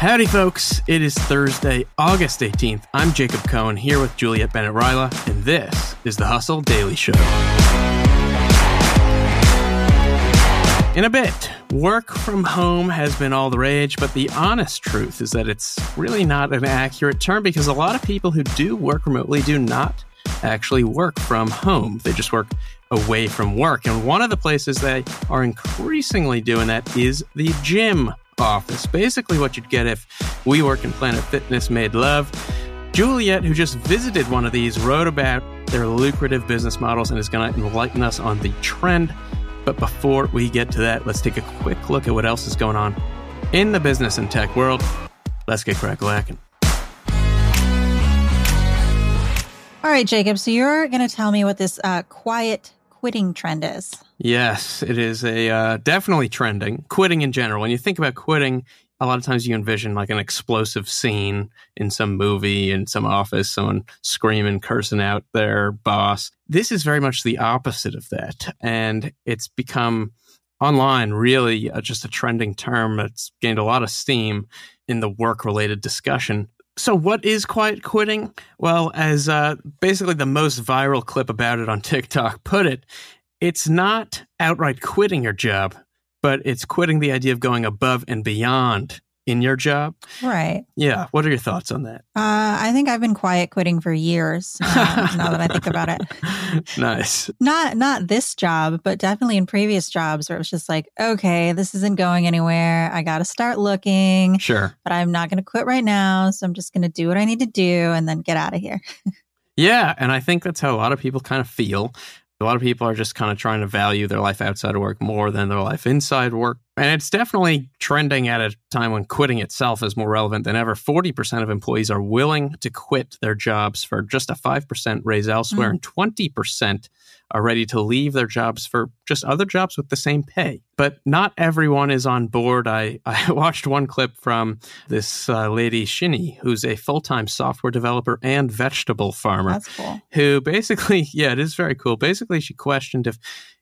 Howdy, folks. It is Thursday, August 18th. I'm Jacob Cohen here with Juliet Bennet Rylah, and this is the Hustle Daily Show. In a bit, work from home has been all the rage, but the honest truth is that it's really not an accurate term because a lot of people who do work remotely do not actually work from home. They just work away from work. And one of the places they are increasingly doing that is the gym office. Basically, what you'd get if WeWork and Planet Fitness made love. Juliet, who just visited one of these, wrote about their lucrative business models and is going to enlighten us on the trend. But before we get to that, let's take a quick look at what else is going on in the business and tech world. Let's get crack lacking. All right, Jacob. So you're going to tell me what this uh, quiet quitting trend is. Yes, it is a uh, definitely trending. Quitting in general. When you think about quitting, a lot of times you envision like an explosive scene in some movie, in some office, someone screaming, cursing out their boss. This is very much the opposite of that. And it's become online really uh, just a trending term. It's gained a lot of steam in the work related discussion. So, what is quiet quitting? Well, as uh, basically the most viral clip about it on TikTok put it, it's not outright quitting your job, but it's quitting the idea of going above and beyond in your job. Right. Yeah. What are your thoughts on that? Uh, I think I've been quiet quitting for years. Uh, now that I think about it. nice. Not not this job, but definitely in previous jobs where it was just like, okay, this isn't going anywhere. I got to start looking. Sure. But I'm not going to quit right now, so I'm just going to do what I need to do and then get out of here. yeah, and I think that's how a lot of people kind of feel. A lot of people are just kind of trying to value their life outside of work more than their life inside work. And it's definitely trending at a time when quitting itself is more relevant than ever. 40% of employees are willing to quit their jobs for just a 5% raise elsewhere, mm. and 20% are ready to leave their jobs for just other jobs with the same pay. But not everyone is on board. I, I watched one clip from this uh, lady, Shinny, who's a full time software developer and vegetable farmer. That's cool. Who basically, yeah, it is very cool. Basically, she questioned if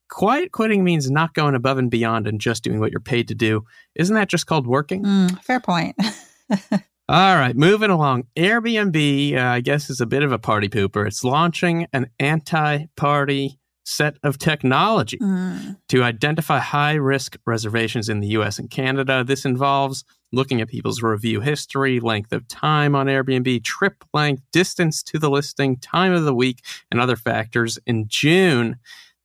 quiet quitting means not going above and beyond and just doing what you're paid to do. Isn't that just called working? Mm, fair point. All right, moving along. Airbnb, uh, I guess, is a bit of a party pooper. It's launching an anti party set of technology mm. to identify high risk reservations in the US and Canada. This involves looking at people's review history, length of time on Airbnb, trip length, distance to the listing, time of the week, and other factors. In June,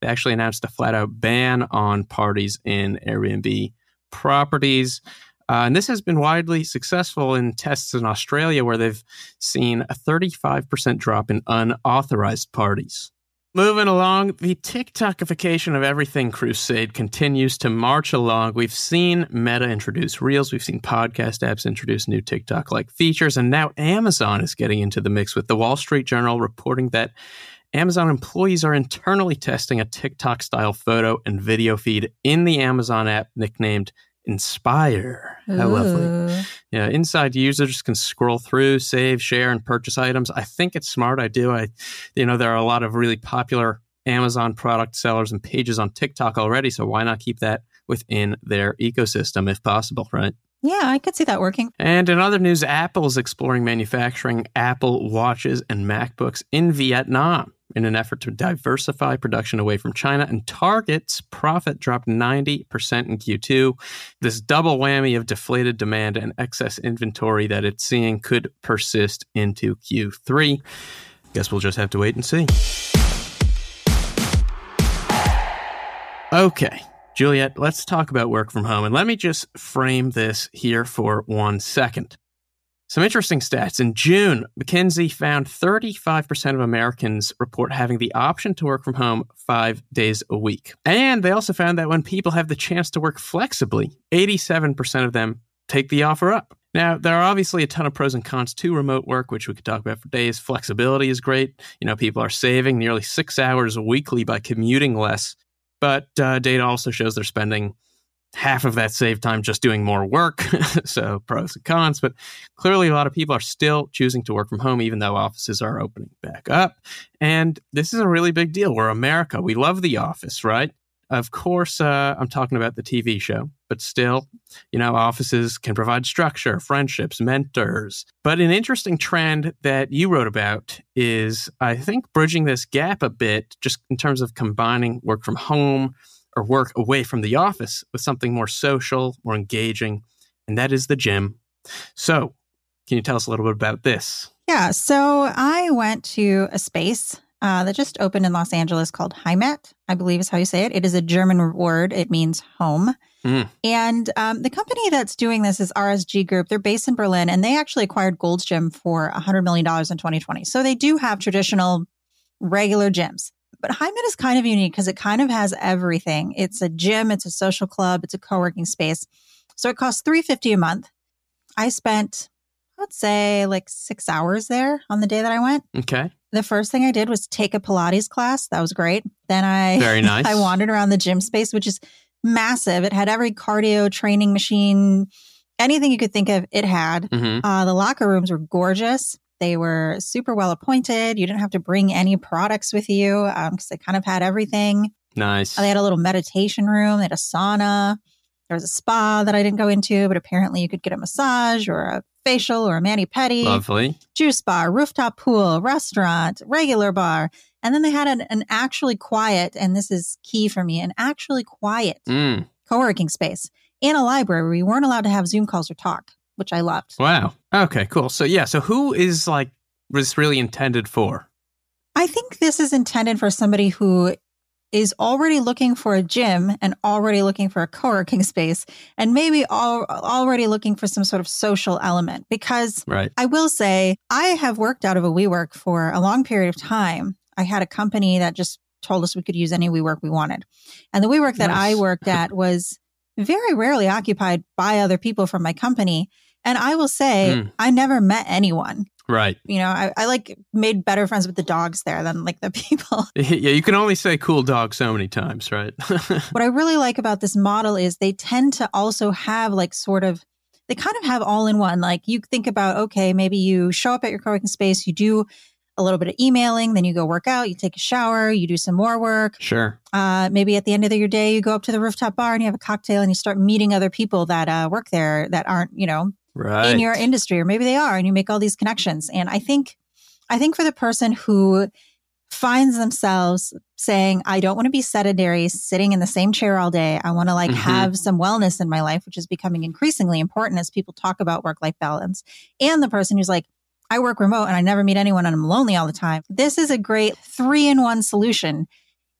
they actually announced a flat out ban on parties in Airbnb properties. Uh, and this has been widely successful in tests in Australia, where they've seen a 35% drop in unauthorized parties. Moving along, the TikTokification of everything crusade continues to march along. We've seen Meta introduce Reels, we've seen podcast apps introduce new TikTok like features, and now Amazon is getting into the mix with the Wall Street Journal reporting that Amazon employees are internally testing a TikTok style photo and video feed in the Amazon app nicknamed Inspire. How Ooh. lovely. Yeah, inside users can scroll through, save, share, and purchase items. I think it's smart. I do. I, you know, there are a lot of really popular Amazon product sellers and pages on TikTok already. So why not keep that within their ecosystem if possible, right? Yeah, I could see that working. And in other news, Apple is exploring manufacturing Apple watches and MacBooks in Vietnam in an effort to diversify production away from China. And Target's profit dropped 90% in Q2. This double whammy of deflated demand and excess inventory that it's seeing could persist into Q3. Guess we'll just have to wait and see. Okay, Juliet, let's talk about work from home. And let me just frame this here for one second. Some interesting stats. In June, McKinsey found 35% of Americans report having the option to work from home five days a week. And they also found that when people have the chance to work flexibly, 87% of them take the offer up. Now, there are obviously a ton of pros and cons to remote work, which we could talk about for days. Flexibility is great. You know, people are saving nearly six hours weekly by commuting less, but uh, data also shows they're spending half of that saved time just doing more work. so pros and cons, but clearly a lot of people are still choosing to work from home, even though offices are opening back up. And this is a really big deal. We're America. We love the office, right? Of course, uh, I'm talking about the TV show, but still, you know, offices can provide structure, friendships, mentors. But an interesting trend that you wrote about is, I think, bridging this gap a bit, just in terms of combining work from home or work away from the office with something more social, more engaging, and that is the gym. So, can you tell us a little bit about this? Yeah. So, I went to a space uh, that just opened in Los Angeles called Heimat, I believe is how you say it. It is a German word, it means home. Mm. And um, the company that's doing this is RSG Group. They're based in Berlin and they actually acquired Gold's Gym for $100 million in 2020. So they do have traditional regular gyms. But Heimat is kind of unique because it kind of has everything. It's a gym, it's a social club, it's a co-working space. So it costs 350 a month. I spent, let's say, like six hours there on the day that I went. Okay. The first thing I did was take a Pilates class. That was great. Then I very nice. I wandered around the gym space, which is massive. It had every cardio training machine, anything you could think of. It had. Mm-hmm. Uh, the locker rooms were gorgeous. They were super well appointed. You didn't have to bring any products with you because um, they kind of had everything. Nice. They had a little meditation room. They had a sauna. There was a spa that I didn't go into, but apparently you could get a massage or a facial or a mani pedi. Lovely. Juice bar, rooftop pool, restaurant, regular bar. And then they had an, an actually quiet, and this is key for me, an actually quiet mm. co working space and a library where you weren't allowed to have Zoom calls or talk which I loved. Wow. Okay, cool. So yeah, so who is like this really intended for? I think this is intended for somebody who is already looking for a gym and already looking for a co-working space and maybe all, already looking for some sort of social element because right. I will say I have worked out of a WeWork for a long period of time. I had a company that just told us we could use any WeWork we wanted. And the WeWork that nice. I worked at was very rarely occupied by other people from my company. And I will say, mm. I never met anyone. Right. You know, I, I like made better friends with the dogs there than like the people. yeah, you can only say cool dog so many times, right? what I really like about this model is they tend to also have like sort of they kind of have all in one. Like you think about, okay, maybe you show up at your co-working space, you do a little bit of emailing, then you go work out, you take a shower, you do some more work. Sure. Uh, maybe at the end of your day, you go up to the rooftop bar and you have a cocktail and you start meeting other people that uh, work there that aren't, you know, right. in your industry, or maybe they are, and you make all these connections. And I think, I think for the person who finds themselves saying, I don't want to be sedentary, sitting in the same chair all day. I want to like mm-hmm. have some wellness in my life, which is becoming increasingly important as people talk about work life balance. And the person who's like, I work remote and I never meet anyone and I'm lonely all the time. This is a great three in one solution.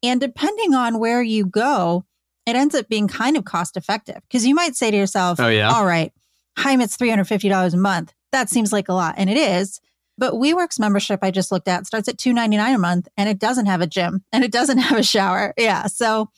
And depending on where you go, it ends up being kind of cost effective because you might say to yourself, Oh, yeah. All right, Heimat's $350 a month. That seems like a lot. And it is. But WeWork's membership I just looked at starts at 299 a month and it doesn't have a gym and it doesn't have a shower. Yeah. So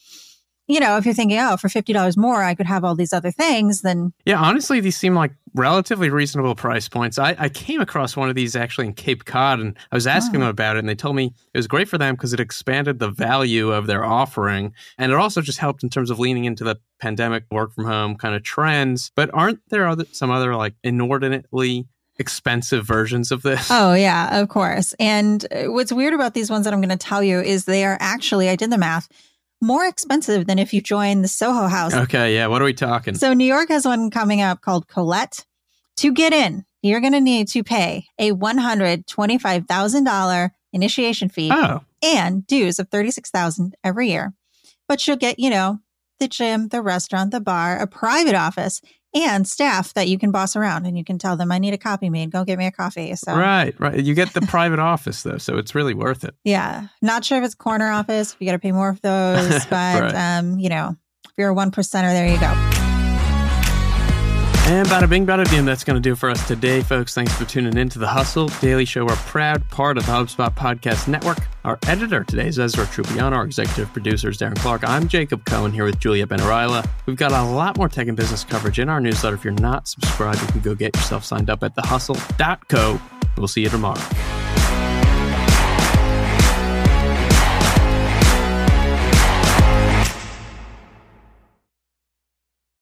you know, if you're thinking, oh, for $50 more, I could have all these other things, then. Yeah, honestly, these seem like relatively reasonable price points. I, I came across one of these actually in Cape Cod and I was asking oh. them about it, and they told me it was great for them because it expanded the value of their offering. And it also just helped in terms of leaning into the pandemic work from home kind of trends. But aren't there other, some other like inordinately expensive versions of this. Oh, yeah, of course. And uh, what's weird about these ones that I'm going to tell you is they are actually, I did the math, more expensive than if you join the Soho House. Okay, yeah. What are we talking? So New York has one coming up called Colette. To get in, you're going to need to pay a $125,000 initiation fee oh. and dues of 36000 every year. But you'll get, you know, the gym, the restaurant, the bar, a private office, and staff that you can boss around and you can tell them I need a copy made. Go get me a coffee. So Right, right. You get the private office though, so it's really worth it. Yeah. Not sure if it's corner office, if you gotta pay more for those. But right. um, you know, if you're a one percenter, there you go. And bada bing, bada boom, that's going to do for us today, folks. Thanks for tuning in to The Hustle Daily Show, our proud part of the HubSpot Podcast Network. Our editor today is Ezra Trupiano. Our executive producer is Darren Clark. I'm Jacob Cohen here with Juliet Bennet Rylah. We've got a lot more tech and business coverage in our newsletter. If you're not subscribed, you can go get yourself signed up at thehustle.co. We'll see you tomorrow.